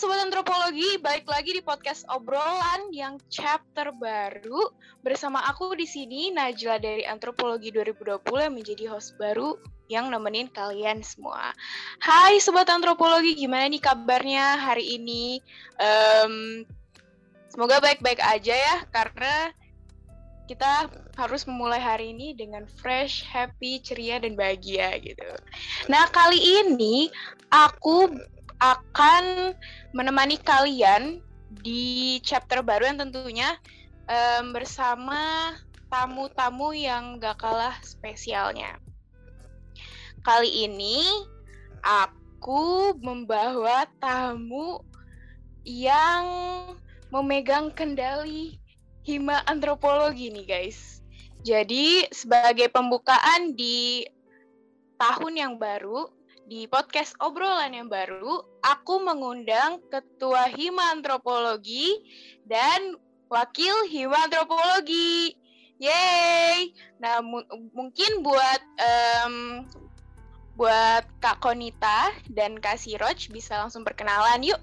Sobat Antropologi, balik lagi di podcast obrolan yang chapter baru bersama aku di sini Najla dari Antropologi 2020 yang menjadi host baru yang nemenin kalian semua. Hai Sobat Antropologi, gimana nih kabarnya hari ini? Um, semoga baik-baik aja ya, karena kita harus memulai hari ini dengan fresh, happy, ceria, dan bahagia gitu. Nah, kali ini aku akan menemani kalian di chapter baru yang tentunya um, bersama tamu-tamu yang gak kalah spesialnya. Kali ini aku membawa tamu yang memegang kendali hima antropologi nih guys. Jadi sebagai pembukaan di tahun yang baru, di podcast obrolan yang baru, aku mengundang Ketua Hima Antropologi dan Wakil Hima Antropologi. Yeay! Nah, mu mungkin buat um, buat Kak Konita dan Kak Siroj bisa langsung perkenalan yuk.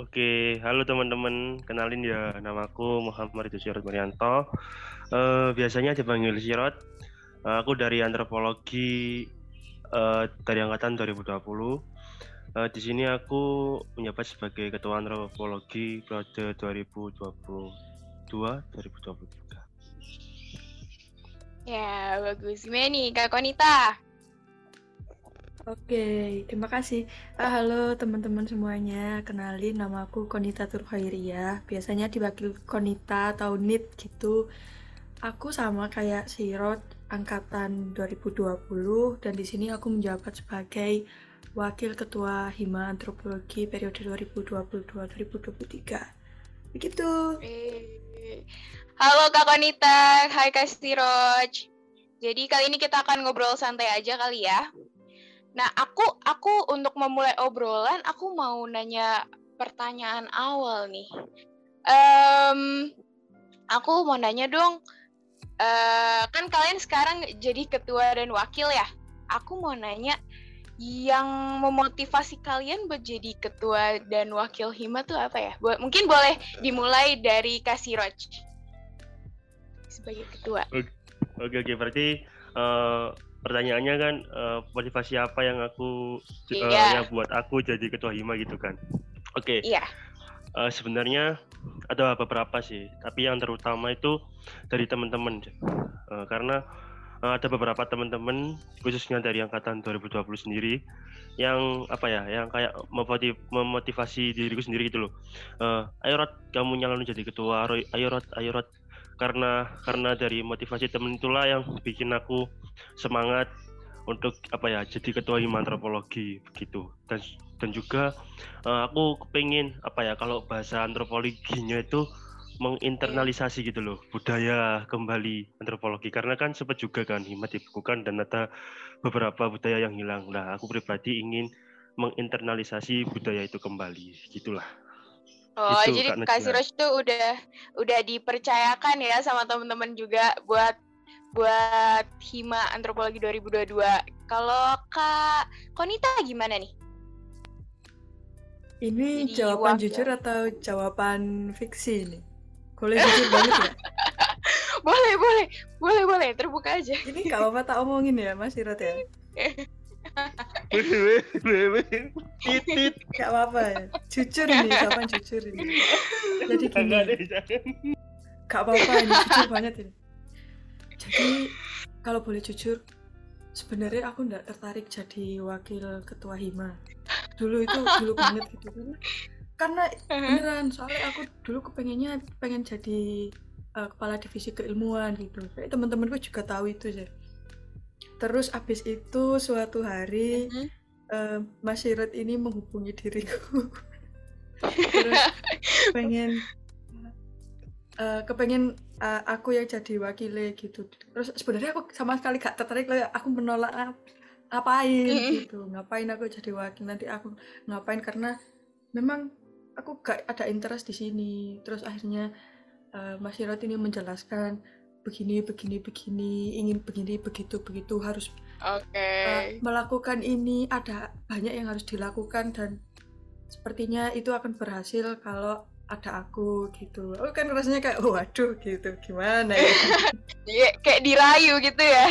Oke, halo teman-teman. Kenalin ya, namaku Muhammad Itu Sirot Marianto. Uh, biasanya dipanggil Sirot aku dari antropologi uh, dari angkatan 2020. Uh, eh, di sini aku menjabat sebagai ketua antropologi periode 2022 2023. Ya, bagus. Gimana nih, Kak Konita? Oke, terima kasih. Uh, halo teman-teman semuanya, kenalin nama aku Konita Turkhairiyah. Biasanya diwakil Konita atau Nit gitu. Aku sama kayak Sirot, angkatan 2020 dan di sini aku menjabat sebagai Wakil Ketua Hima Antropologi periode 2022-2023. Begitu. Halo Kak Konita, hai Kak Stiroj. Jadi kali ini kita akan ngobrol santai aja kali ya. Nah, aku aku untuk memulai obrolan, aku mau nanya pertanyaan awal nih. Um, aku mau nanya dong, uh, kan kalian sekarang jadi ketua dan wakil ya. Aku mau nanya yang memotivasi kalian buat jadi ketua dan wakil hima tuh apa ya? Buat mungkin boleh dimulai dari kasih Roj sebagai ketua. Oke oke, oke. berarti uh, pertanyaannya kan uh, motivasi apa yang aku uh, yeah. yang buat aku jadi ketua hima gitu kan? Oke. Okay. Iya. Yeah. Uh, sebenarnya ada beberapa sih tapi yang terutama itu dari teman-teman. Uh, karena uh, ada beberapa teman-teman khususnya dari angkatan 2020 sendiri yang apa ya yang kayak memotiv memotivasi diriku sendiri gitu loh. Uh, ayo Rod kamu nyalon jadi ketua ayo Rod ayo Rod. Karena karena dari motivasi temen itulah yang bikin aku semangat untuk apa ya jadi ketua hima antropologi begitu. Dan dan juga uh, aku pengen apa ya kalau bahasa antropologinya itu menginternalisasi gitu loh budaya kembali antropologi karena kan sempat juga kan hima dibukukan dan ada beberapa budaya yang hilang. Nah aku pribadi ingin menginternalisasi budaya itu kembali gitulah. Oh, itu, jadi Kak Siroj itu udah udah dipercayakan ya sama teman-teman juga buat buat Hima Antropologi 2022. Kalau Kak Konita gimana nih? Ini Jadi jawaban wakil. jujur atau jawaban fiksi ini? Boleh jujur banget ya? boleh, boleh. Boleh, boleh. Terbuka aja. Ini gak apa-apa tak omongin ya, Mas Irot ya? Titit. Gak apa-apa ya. Jujur ini, jawaban jujur ini. Jadi gini. Gak apa-apa ini, jujur banget ini jadi kalau boleh jujur sebenarnya aku nggak tertarik jadi wakil ketua hima. Dulu itu dulu banget gitu. Kan karena beneran soalnya aku dulu kepengennya pengen jadi uh, kepala divisi keilmuan gitu. Kayak teman-temanku juga tahu itu aja. Terus abis itu suatu hari uh, Mas Sirot ini menghubungi diriku. Terus pengen uh, kepengen uh, aku yang jadi wakilnya gitu. Terus sebenarnya aku sama sekali gak tertarik loh aku menolak ngapain gitu. Ngapain aku jadi wakil? Nanti aku ngapain? Karena memang aku gak ada interest di sini. Terus akhirnya uh, Mas Hirot ini menjelaskan begini begini begini ingin begini begitu begitu harus Oke. uh, melakukan ini. Ada banyak yang harus dilakukan dan sepertinya itu akan berhasil kalau ada aku gitu. Oh kan rasanya kayak oh, waduh gitu. Gimana ya? Iya, kayak dirayu gitu ya.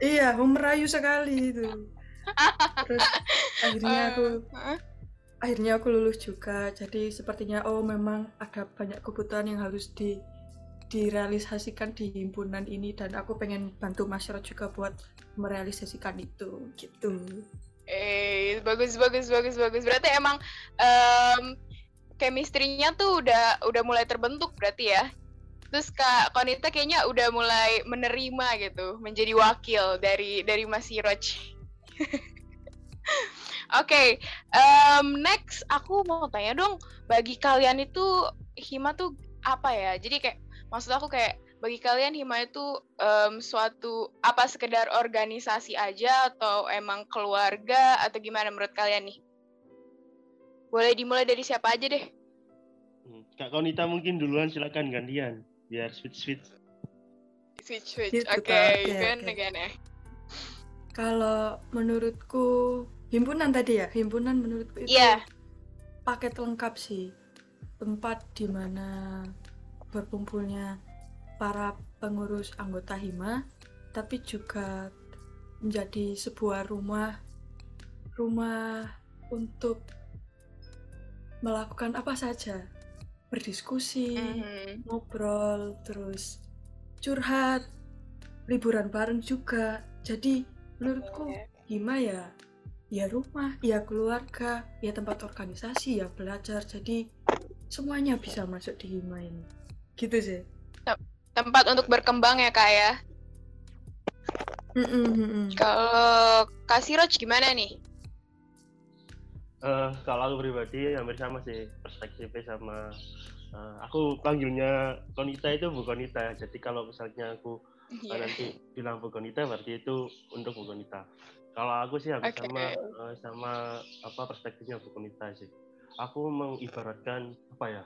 iya, merayu sekali itu. Terus akhirnya aku Eh, akhirnya aku lulus juga. Jadi sepertinya oh memang ada banyak kebutuhan yang harus di direalisasikan di himpunan ini dan aku pengen bantu masyarakat juga buat merealisasikan itu gitu. Eh, bagus bagus bagus bagus. Berarti emang em chemistry-nya tuh udah udah mulai terbentuk berarti ya. Terus Kak Konita kayaknya udah mulai menerima gitu, menjadi wakil dari dari Mas Siroj. Oke, em, next aku mau tanya dong, bagi kalian itu hima tuh apa ya? Jadi kayak maksud aku kayak bagi kalian hima itu em, suatu apa sekedar organisasi aja atau emang keluarga atau gimana menurut kalian nih? Boleh dimulai dari siapa aja deh. Hmm, Kak Konita mungkin duluan silakan gantian biar switch switch. Switch switch. Gitu, Oke, Gwen oke. again ya. Kalau menurutku himpunan tadi ya, himpunan menurutku itu Iya. paket lengkap sih. Tempat di mana berkumpulnya para pengurus anggota hima, tapi juga menjadi sebuah rumah rumah untuk melakukan apa saja. Berdiskusi, Mhm. ngobrol, terus curhat, liburan bareng juga. Jadi menurutku Hima ya ya rumah, ya keluarga, ya tempat organisasi, ya belajar. Jadi semuanya bisa masuk di Hima ini. Gitu sih. Tempat untuk berkembang ya kak ya. Mm-mm, mm-mm. Kalau gimana nih? Eh, kalau aku pribadi hampir sama sih perspektifnya sama. Eh, aku panggilnya Konita itu Bu Konita. Jadi kalau misalnya aku Iya. nanti bilang Bu Konita berarti itu untuk Bu Konita. Kalau aku sih hampir Oke. sama eh, sama apa perspektifnya Bu Konita sih. Aku mengibaratkan apa ya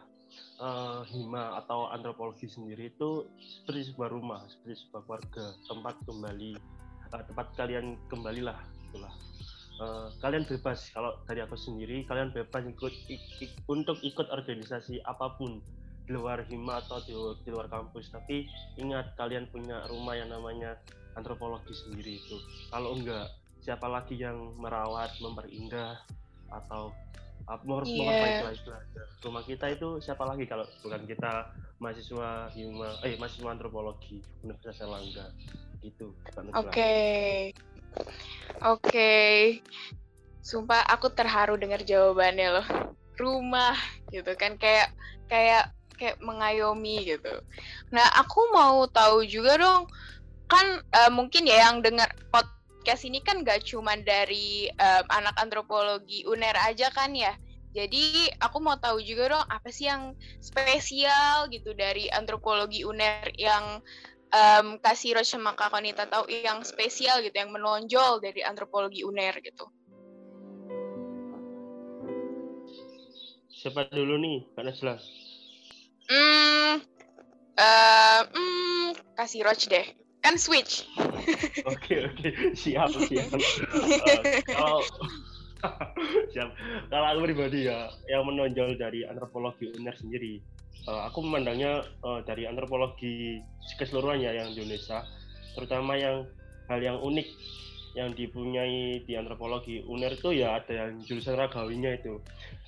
eh, hima atau antropologi sendiri itu seperti sebuah rumah seperti sebuah keluarga tempat kembali eh, tempat kalian kembalilah itulah Eh, kalian bebas. Kalau dari aku sendiri kalian bebas ikut ik- ik- untuk ikut organisasi apa pun. Di luar hima atau di, di luar kampus. Tapi ingat kalian punya rumah yang namanya antropologi sendiri itu. Kalau enggak siapa lagi yang merawat memperindah atau uh, mem- memperbaiki istilahnya. rumah kita itu siapa lagi kalau bukan kita mahasiswa hima eh mahasiswa antropologi Universitas Erlangga? Gitu Mbak Najla. Oke. Oke. Sumpah aku terharu dengar jawabannya loh. Rumah gitu kan kayak kayak kayak mengayomi gitu. Nah, aku mau tahu juga dong kan eh, mungkin ya yang dengar podcast ini kan gak cuman dari em, anak antropologi UNER aja kan ya. Jadi aku mau tahu juga dong apa sih yang spesial gitu dari antropologi UNER yang um, Kak Siro sama Kak Konita tahu yang spesial gitu, yang menonjol dari antropologi UNER gitu. siapa dulu nih Kak Najla Hmm, eh, hmm, Kak Siroj deh. Kan switch. Oke oke siap siap. Kalau siap. Kalau aku pribadi ya yang menonjol dari antropologi UNER sendiri, eh, aku memandangnya eh, dari antropologi keseluruhannya yang di Indonesia, terutama yang hal yang unik yang dipunyai di antropologi UNER itu ya ada yang jurusan ragawinya itu.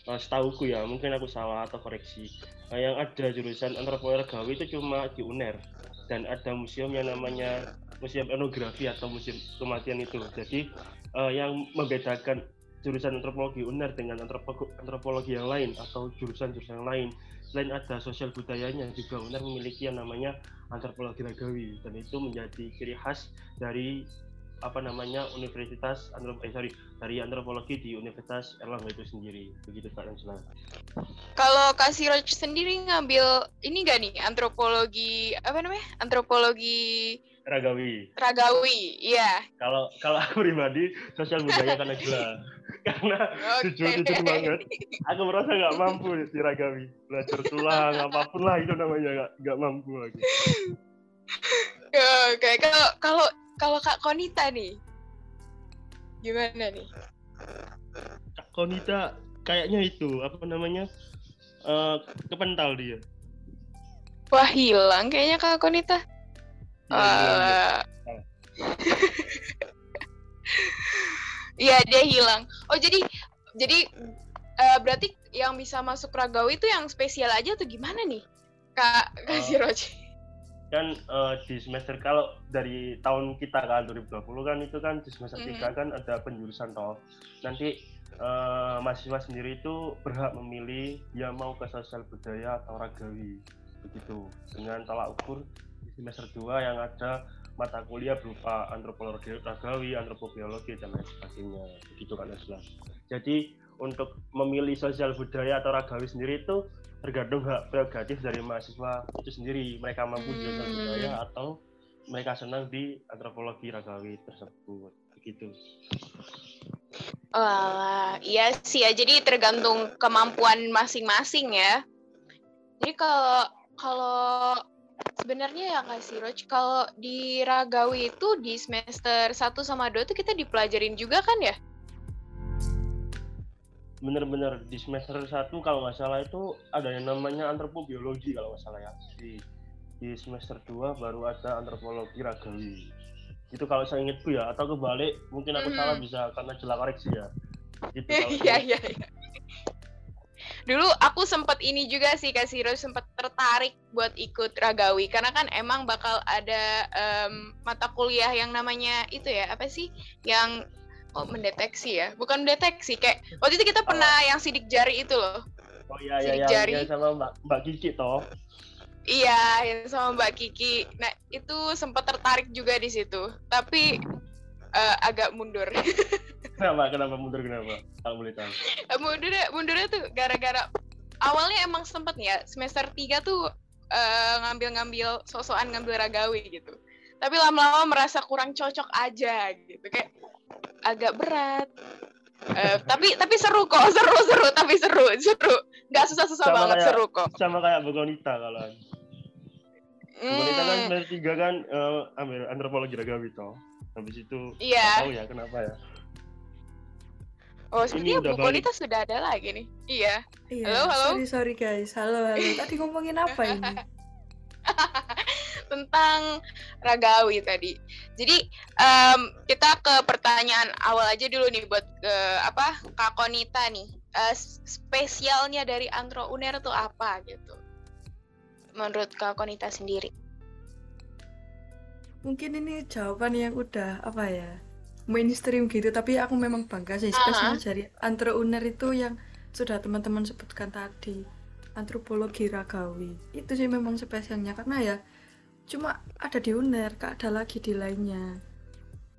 Eh, setahuku ya, mungkin aku salah atau koreksi. Nah, yang ada jurusan antropologi ragawi itu cuma di UNER dan ada museum yang namanya museum etnografi atau museum kematian itu. Jadi eh, yang membedakan jurusan antropologi UNER dengan antropo- antropologi yang lain atau jurusan-jurusan lain selain ada sosial budayanya juga UNER memiliki yang namanya antropologi ragawi dan itu menjadi ciri khas dari apa namanya Universitas Antrop eh sorry dari antropologi di Universitas Erlangga itu sendiri begitu Kak Najla. Kalau Kak Siroj sendiri ngambil ini gak nih antropologi apa namanya? Antropologi Ragawi. ragawi. Iya. Kalau kalau aku pribadi sosial budaya kan Najla. Karena Oke. jujur jujur banget aku merasa nggak mampu di ragawi belajar tulang apa pun lah itu namanya nggak nggak mampu lagi Oke, kalau kalau kalau Kak Konita nih, Gimana nih? Kak Konita kayaknya itu apa namanya uh, kepental dia. Wah hilang kayaknya Kak Konita. Uh, Iya dia hilang. Oh jadi jadi uh, berarti yang bisa masuk Ragawi itu yang spesial aja atau gimana nih Kak Kak uh, Kan uh, di semester kalau dari tahun kita kan 2020 kan itu kan di semester mm -hmm. kan ada penjurusan toh. Nanti uh, mahasiswa sendiri itu berhak memilih dia mau ke sosial budaya atau ragawi begitu dengan tolak ukur semester 2 yang ada mata kuliah berupa antropologi ragawi, antropobiologi dan lain sebagainya. Begitu kan Islam. Jadi untuk memilih sosial budaya atau ragawi sendiri itu tergantung hak prerogatif dari mahasiswa itu sendiri. Mereka mampu di sosial hmm. budaya atau mereka senang di antropologi ragawi tersebut. Begitu. Oh, iya sih ya. Jadi tergantung kemampuan masing-masing ya. Jadi kalau kalau sebenarnya ya Kak Siroj, kalau di Ragawi itu di semester 1 sama 2 itu kita dipelajarin juga kan ya? Bener-bener di semester 1 kalau nggak salah itu ada yang namanya antropobiologi kalau nggak salah ya. Di, di semester 2 baru ada antropologi Ragawi. Itu kalau saya ingatku ya, atau kebalik mungkin aku hmm. salah bisa karena jelas koreksi ya. Gitu Iya, iya, iya dulu aku sempat ini juga sih Kak Siro sempat tertarik buat ikut ragawi karena kan emang bakal ada um, mata kuliah yang namanya itu ya apa sih yang oh mendeteksi ya bukan mendeteksi kayak waktu itu kita pernah oh. yang sidik jari itu loh oh iya iya sidik jari. Ya, sama Mbak Mbak Kiki toh Iya, yang sama Mbak Kiki. Nah, itu sempat tertarik juga di situ. Tapi uh, agak mundur. kenapa? Kenapa mundur kenapa? Kalau boleh tahu. Eh, mundur mundurnya tuh gara-gara awalnya emang sempet ya semester 3 tuh uh, ngambil-ngambil sosokan ngambil ragawi gitu. Tapi lama-lama merasa kurang cocok aja gitu kayak agak berat. Uh, tapi tapi seru kok seru seru tapi seru seru nggak susah susah banget kayak, seru kok sama kayak Begonita kalau hmm. Begonita kan semester tiga kan uh, ambil antropologi ragawi toh habis itu iya. tahu ya kenapa ya Oh, sepertinya Bu Kolita sudah ada lagi nih. Iya. iya. Halo, halo. Sorry, sorry guys. Halo, halo. Tadi ngomongin apa ini? Tentang Ragawi tadi. Jadi um, kita ke pertanyaan awal aja dulu nih buat ke apa Kak Konita nih. Uh, spesialnya dari Antro Uner tuh apa gitu? Menurut Kak Konita sendiri mungkin ini jawaban yang udah apa ya mainstream gitu tapi aku memang bangga sih spesial uh-huh. dari antro uner itu yang sudah teman-teman sebutkan tadi antropologi ragawi itu sih memang spesialnya karena ya cuma ada di uner gak ada lagi di lainnya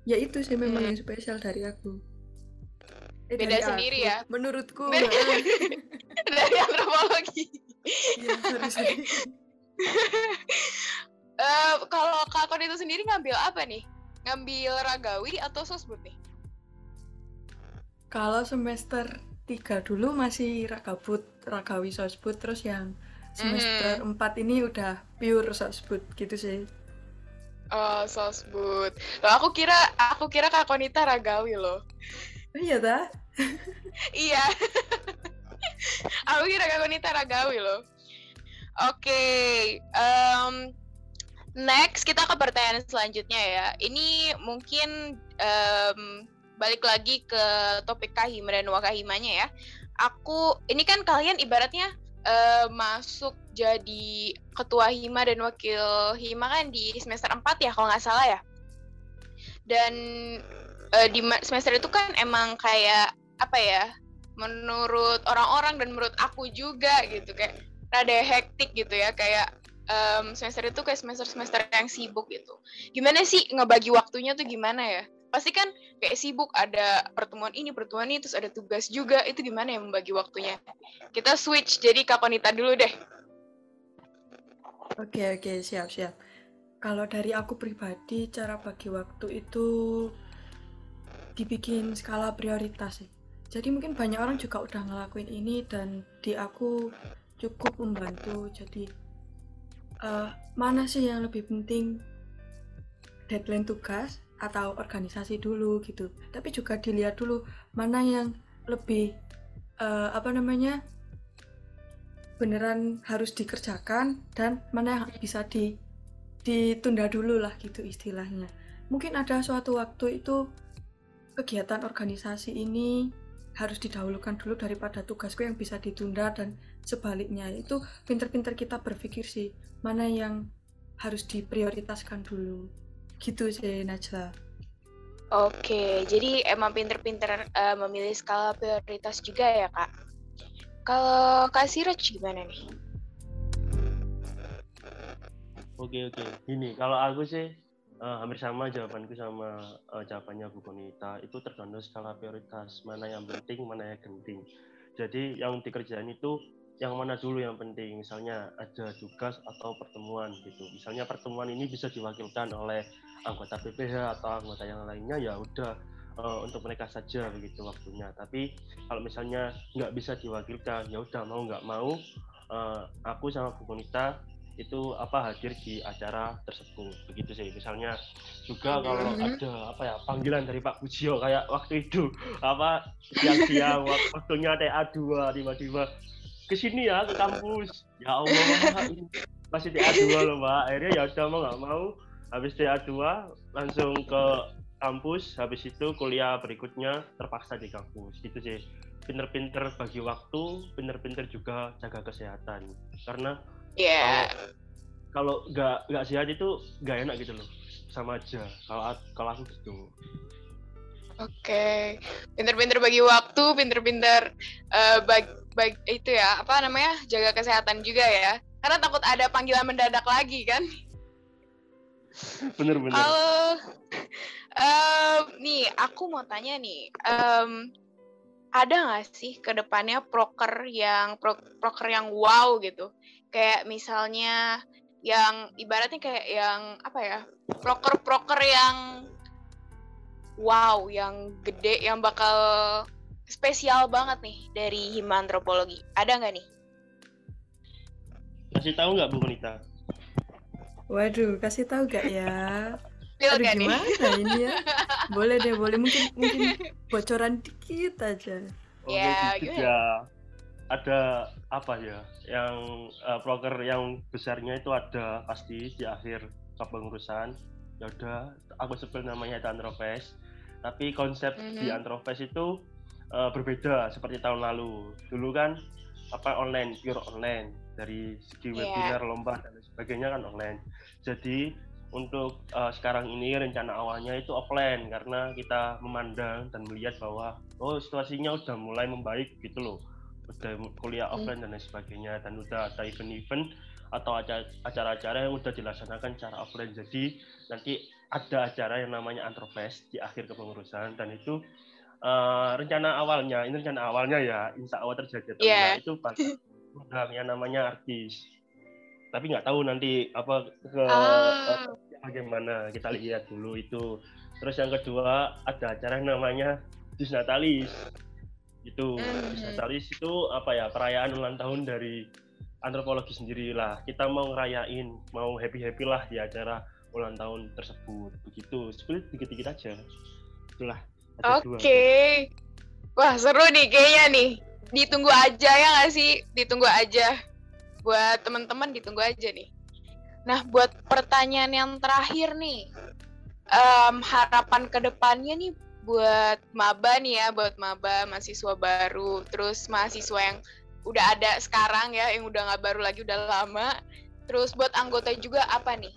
ya itu sih memang hmm. yang spesial dari aku eh, beda dari sendiri aku. ya menurutku beda. dari antropologi ya, sorry, sorry. Uh, kalau kakon itu sendiri ngambil apa nih? Ngambil ragawi atau sosbud nih? Kalau semester 3 dulu masih ragabut, ragawi sosbud terus yang semester mm -hmm. 4 ini udah pure sosbud gitu sih. Oh, sosbud. Loh, aku kira aku kira Kak Konita ragawi loh. Oh, iya dah. iya. aku kira Kak Konita ragawi loh. Oke, okay. um, Next kita ke pertanyaan selanjutnya ya. Ini mungkin um, balik lagi ke topik kahima dan wakahimanya ya. Aku ini kan kalian ibaratnya uh, masuk jadi ketua hima dan wakil hima kan di semester 4 ya kalau nggak salah ya. Dan uh, di semester itu kan emang kayak apa ya? Menurut orang-orang dan menurut aku juga gitu kayak rada hektik gitu ya kayak um, semester itu kayak semester-semester yang sibuk gitu. Gimana sih ngebagi waktunya tuh gimana ya? Pasti kan kayak sibuk ada pertemuan ini, pertemuan ini, terus ada tugas juga. Itu gimana ya membagi waktunya? Kita switch jadi Kaponita dulu deh. Oke, oke, siap, siap. Kalau dari aku pribadi, cara bagi waktu itu dibikin skala prioritas sih. Jadi mungkin banyak orang juga udah ngelakuin ini dan di aku cukup membantu. Jadi uh, mana sih yang lebih penting? Deadline tugas atau organisasi dulu gitu. Tapi juga dilihat dulu mana yang lebih uh, apa namanya beneran harus dikerjakan dan mana yang bisa di ditunda dulu lah gitu istilahnya. Mungkin ada suatu waktu itu kegiatan organisasi ini harus didahulukan dulu daripada tugasku yang bisa ditunda dan sebaliknya itu pinter-pinter kita berpikir sih mana yang harus diprioritaskan dulu gitu sih Najla Oke, jadi emang pinter-pinter uh, memilih skala prioritas juga ya kak. Kalau Kak Siraj gimana nih? Oke oke, ini kalau aku sih uh, hampir sama jawabanku sama uh, jawabannya Bu Konita. Itu tergantung skala prioritas, mana yang penting, mana yang genting. Jadi yang dikerjain itu yang mana dulu yang penting. Misalnya ada tugas atau pertemuan gitu. Misalnya pertemuan ini bisa diwakilkan oleh anggota PPH atau anggota yang lainnya ya udah uh, untuk mereka saja begitu waktunya tapi kalau misalnya nggak bisa diwakilkan ya udah mau nggak mau uh, aku sama Bu Monita itu apa hadir di acara tersebut. Begitu sih. Misalnya juga kalau mm-hmm. ada apa ya panggilan dari Pak Bujio kayak waktu itu apa siang-siang waktunya TA 2 tiba-tiba ke sini ya ke kampus. Ya Allah masih TA 2 loh Mbak akhirnya ya udah mau nggak mau habis TA2 langsung ke kampus. Habis itu kuliah berikutnya terpaksa di kampus. Gitu sih. Pinter-pinter bagi waktu pinter-pinter juga jaga kesehatan. Karena yeah. kalau nggak nggak sehat itu nggak enak gitu loh. Sama aja. Kalau kalau aku gitu. Oke, okay. pinter-pinter bagi waktu, pinter-pinter uh, bag, bag itu ya apa namanya jaga kesehatan juga ya. Karena takut ada panggilan mendadak lagi kan? Bener bener. Uh, uh, nih aku mau tanya nih um, ada nggak sih ke depannya proker yang pro, proker yang wow gitu kayak misalnya yang ibaratnya kayak yang apa ya proker-proker yang wow yang gede yang bakal spesial banget nih dari hima antropologi ada nggak nih kasih tahu nggak Bu Nita Waduh, kasih tahu gak ya? Aduh, gimana nih? ini ya? Boleh deh, boleh mungkin mungkin bocoran dikit aja. Oh, ya, gitu ya. Ada apa ya? Yang uh, proker yang besarnya itu ada pasti di akhir kepengurusan. Ya udah, aku sebut namanya Antropes. Tapi konsep mm -hmm. di Antropes itu uh, berbeda seperti tahun lalu. Dulu kan apa online, pure online dari segi yeah. webinar, lomba dan sebagainya kan online. Jadi untuk uh, sekarang ini rencana awalnya itu offline karena kita memandang dan melihat bahwa oh situasinya udah mulai membaik gitu loh udah kuliah hmm. offline dan lain sebagainya dan udah ada event-event atau acara-acara yang udah dilaksanakan secara offline jadi nanti ada acara yang namanya Antrofest di akhir kepengurusan dan itu uh, rencana awalnya ini rencana awalnya ya insya Allah terjadi yeah. itu pada program yang namanya artis tapi nggak tahu nanti apa ke ah. bagaimana kita lihat dulu itu terus yang kedua ada acara yang namanya Disnatalis itu mm. Disnatalis itu apa ya perayaan ulang tahun dari antropologi sendiri lah kita mau ngerayain mau happy happy lah di acara ulang tahun tersebut. Begitu. Sebenarnya dikit dikit aja. Itulah. Oke. Okay. wah seru nih kayaknya nih. Ditunggu aja ya nggak sih? Ditunggu aja. Buat teman-teman ditunggu aja nih. Nah, buat pertanyaan yang terakhir nih, um, harapan ke depannya nih buat maba nih ya, buat maba mahasiswa baru, terus mahasiswa yang udah ada sekarang ya, yang udah nggak baru lagi, udah lama. Terus buat anggota juga apa nih?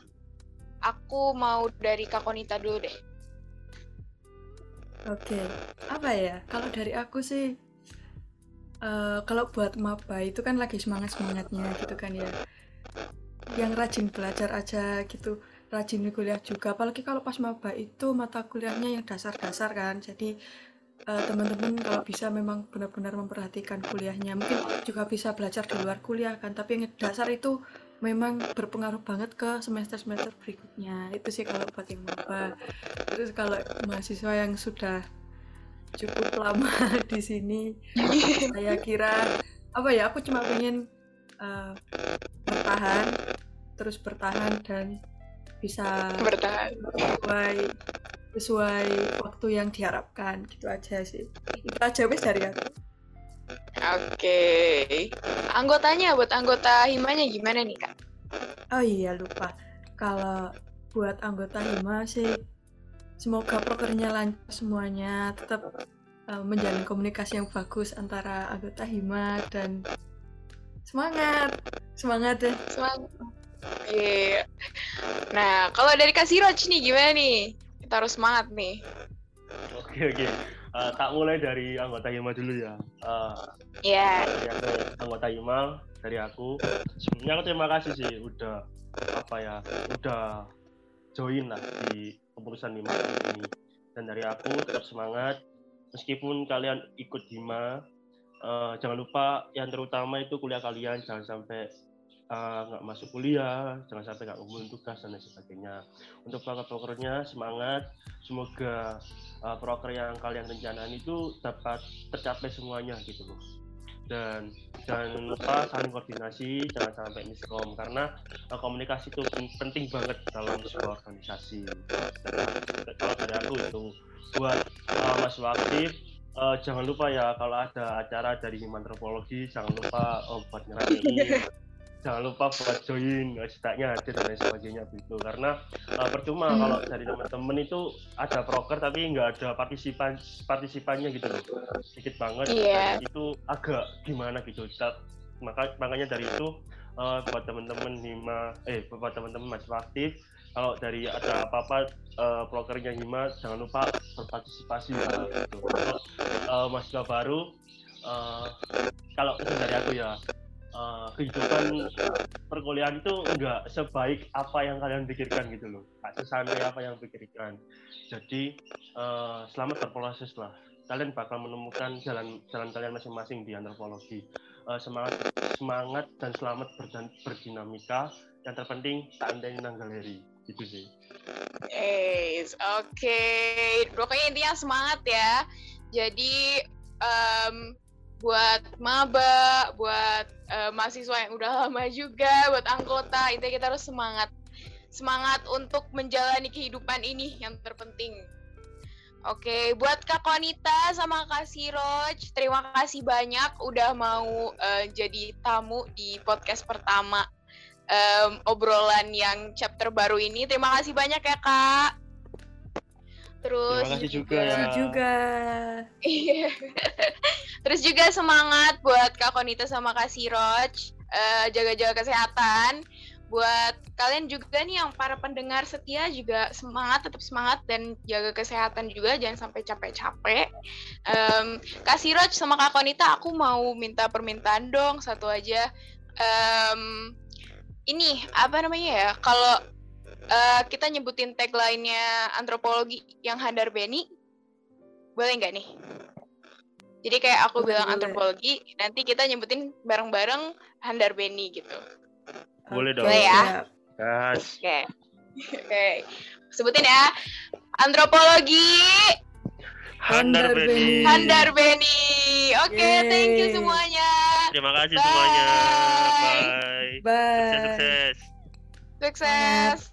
Aku mau dari Kak Konita dulu deh. Oke, apa ya? Kalau dari aku sih uh, kalau buat maba itu kan lagi semangat semangatnya gitu kan ya yang rajin belajar aja gitu rajin kuliah juga apalagi kalau pas maba itu mata kuliahnya yang dasar-dasar kan jadi uh, teman-teman kalau bisa memang benar-benar memperhatikan kuliahnya mungkin juga bisa belajar di luar kuliah kan tapi yang dasar itu memang berpengaruh banget ke semester-semester berikutnya itu sih kalau buat yang maba terus kalau mahasiswa yang sudah cukup lama di sini. Saya kira apa ya? Aku cuma pengen uh, bertahan, terus bertahan dan bisa bertahan sesuai sesuai waktu yang diharapkan gitu aja sih itu aja wes dari aku Oke. Anggotanya buat anggota himanya gimana nih kak? oh iya lupa kalau buat anggota hima sih semoga prokernya lancar semuanya tetap uh, menjalin komunikasi yang bagus antara anggota hima dan semangat semangat deh Semangat. Iya. Nah, kalau dari Kak Siroj nih gimana nih? Kita harus semangat nih. Oke oke. Eh, tak mulai dari anggota Hima dulu ya. Eh, Iya. dari anggota Hima dari aku. Sebelumnya aku terima kasih sih udah apa ya udah join lah di kepengurusan Hima kali ini. Dan dari aku tetap semangat meskipun kalian ikut Hima. eh, jangan lupa yang terutama itu kuliah kalian jangan sampai eh, nggak masuk kuliah, jangan sampai nggak ngumpulin tugas dan lain sebagainya. Untuk proker-prokernya semangat, semoga uh, proker yang kalian rencanakan itu dapat tercapai semuanya gitu loh. Dan jangan lupa saling koordinasi jangan sampai miskom. Karena uh, komunikasi itu pen- penting banget dalam sebuah organisasi. Dan kalau dari aku itu buat uh, mahasiswa aktif uh, jangan lupa ya kalau ada acara dari antropologi jangan lupa oh, buat ngeramein jangan lupa buat join setidaknya ada dan lain sebagainya begitu karena uh, percuma Hmm. kalau dari teman-teman itu ada proker tapi nggak ada partisipan partisipannya gitu loh sedikit banget. Dan itu agak gimana gitu maka makanya dari itu uh, buat teman-teman Hima eh buat teman-teman mahasiswa aktif kalau dari ada apa-apa uh, prokernya Hima jangan lupa berpartisipasi ya gitu. Untuk uh, mahasiswa baru uh, kalau itu dari aku ya uh, kehidupan perkuliahan itu enggak sebaik apa yang kalian pikirkan gitu loh. Nggak sesantai apa yang pikirkan. Jadi eh, selamat berproses lah. Kalian bakal menemukan jalan jalan kalian masing-masing di antropologi. Eh, semangat semangat dan selamat berdan- berdinamika. Yang terpenting tak anteni nang galeri. Gitu sih. Eh, oke. Pokoknya intinya semangat ya. Jadi em, buat maba, buat eh, mahasiswa yang udah lama juga, buat anggota, intinya kita harus semangat. Semangat untuk menjalani kehidupan ini yang terpenting. Oke, buat Kak Konita sama Kak Siroj, terima kasih banyak udah mau eh, jadi tamu di podcast pertama em, obrolan yang chapter baru ini. Terima kasih banyak ya kak. Terus Terima kasih juga ya. Makasih juga Iya. Terus juga semangat buat Kak Konita sama Kak Siroj. Eh, jaga-jaga kesehatan. Buat kalian juga nih yang para pendengar setia juga semangat, tetap semangat dan jaga kesehatan juga, jangan sampai capek-capek. Em, Kak Siroj sama Kak Konita, aku mau minta permintaan dong satu aja. Em, ini apa namanya ya? Kalau eh, kita nyebutin tagline-nya antropologi yang Handar Beni, boleh nggak nih? Jadi kayak aku Boleh, bilang antropologi, nanti kita nyebutin bareng-bareng Handar Beni gitu. Boleh dong. Boleh ya? Gas. Oke. Oke. Sebutin ya. Antropologi Handar Beni. Handar Beni. Oke, thank you semuanya. Terima kasih Bye. semuanya. Bye. bye Sukses sukses. Sukses.